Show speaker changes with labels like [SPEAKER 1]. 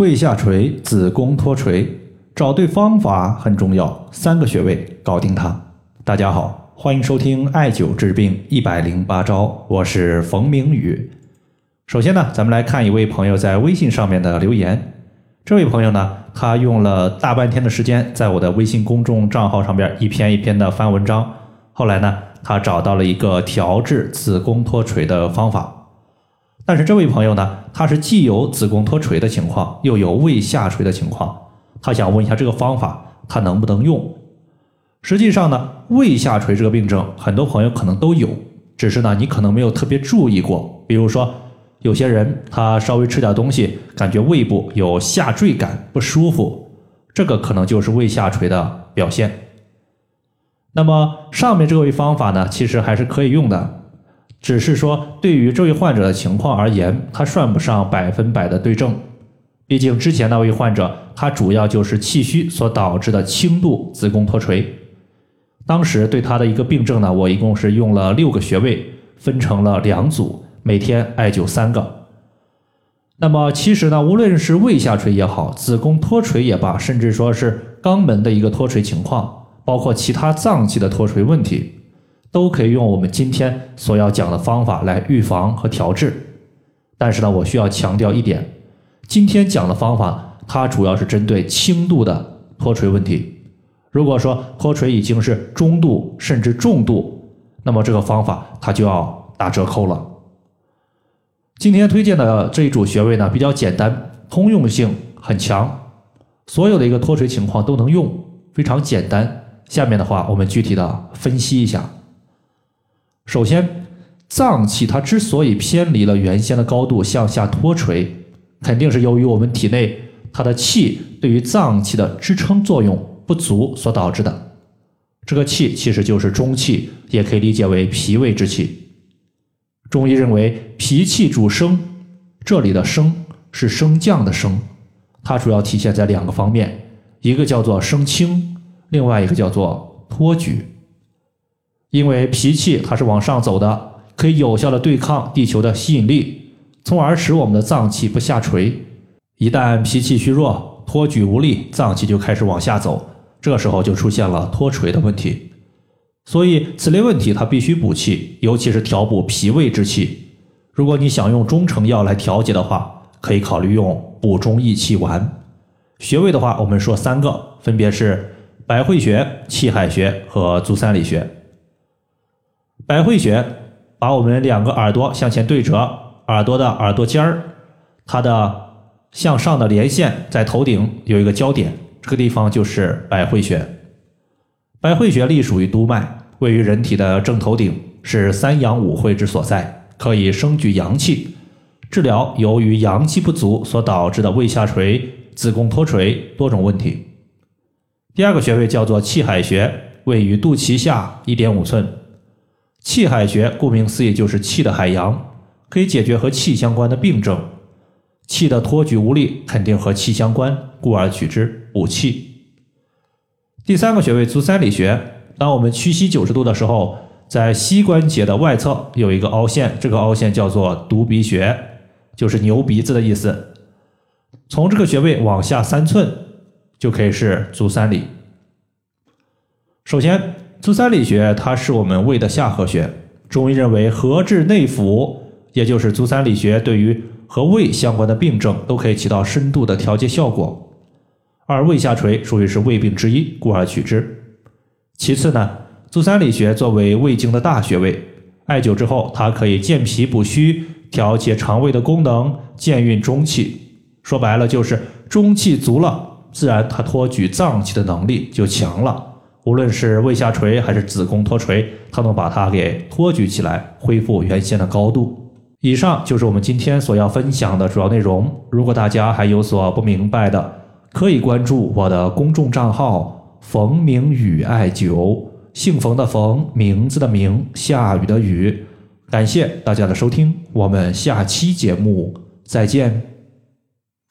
[SPEAKER 1] 胃下垂、子宫脱垂，找对方法很重要。三个穴位搞定它。大家好，欢迎收听艾灸治病一百零八招，我是冯明宇。首先呢，咱们来看一位朋友在微信上面的留言。这位朋友呢，他用了大半天的时间，在我的微信公众账号上边一篇一篇的翻文章。后来呢，他找到了一个调治子宫脱垂的方法。但是这位朋友呢，他是既有子宫脱垂的情况，又有胃下垂的情况，他想问一下这个方法他能不能用？实际上呢，胃下垂这个病症，很多朋友可能都有，只是呢你可能没有特别注意过。比如说，有些人他稍微吃点东西，感觉胃部有下坠感，不舒服，这个可能就是胃下垂的表现。那么上面这位方法呢，其实还是可以用的。只是说，对于这位患者的情况而言，他算不上百分百的对症。毕竟之前那位患者，他主要就是气虚所导致的轻度子宫脱垂。当时对他的一个病症呢，我一共是用了六个穴位，分成了两组，每天艾灸三个。那么其实呢，无论是胃下垂也好，子宫脱垂也罢，甚至说是肛门的一个脱垂情况，包括其他脏器的脱垂问题。都可以用我们今天所要讲的方法来预防和调治，但是呢，我需要强调一点，今天讲的方法它主要是针对轻度的脱垂问题。如果说脱垂已经是中度甚至重度，那么这个方法它就要打折扣了。今天推荐的这一组穴位呢比较简单，通用性很强，所有的一个脱垂情况都能用，非常简单。下面的话我们具体的分析一下。首先，脏器它之所以偏离了原先的高度向下脱垂，肯定是由于我们体内它的气对于脏器的支撑作用不足所导致的。这个气其实就是中气，也可以理解为脾胃之气。中医认为脾气主升，这里的升是升降的升，它主要体现在两个方面，一个叫做升清，另外一个叫做托举。因为脾气它是往上走的，可以有效的对抗地球的吸引力，从而使我们的脏器不下垂。一旦脾气虚弱，托举无力，脏器就开始往下走，这时候就出现了脱垂的问题。所以此类问题它必须补气，尤其是调补脾胃之气。如果你想用中成药来调节的话，可以考虑用补中益气丸。穴位的话，我们说三个，分别是百会穴、气海穴和足三里穴。百会穴，把我们两个耳朵向前对折，耳朵的耳朵尖儿，它的向上的连线在头顶有一个交点，这个地方就是百会穴。百会穴隶属于督脉，位于人体的正头顶，是三阳五会之所在，可以升举阳气，治疗由于阳气不足所导致的胃下垂、子宫脱垂多种问题。第二个穴位叫做气海穴，位于肚脐下一点五寸。气海穴顾名思义就是气的海洋，可以解决和气相关的病症。气的托举无力，肯定和气相关，故而取之补气。第三个穴位足三里穴，当我们屈膝九十度的时候，在膝关节的外侧有一个凹陷，这个凹陷叫做犊鼻穴，就是牛鼻子的意思。从这个穴位往下三寸，就可以是足三里。首先。足三里穴，它是我们胃的下颌穴。中医认为，合治内腑，也就是足三里穴，对于和胃相关的病症都可以起到深度的调节效果。而胃下垂属于是胃病之一，故而取之。其次呢，足三里穴作为胃经的大穴位，艾灸之后，它可以健脾补虚，调节肠胃的功能，健运中气。说白了，就是中气足了，自然它托举脏器的能力就强了。无论是胃下垂还是子宫脱垂，它能把它给托举起来，恢复原先的高度。以上就是我们今天所要分享的主要内容。如果大家还有所不明白的，可以关注我的公众账号“冯明宇艾灸”，姓冯的冯，名字的名，下雨的雨。感谢大家的收听，我们下期节目再见。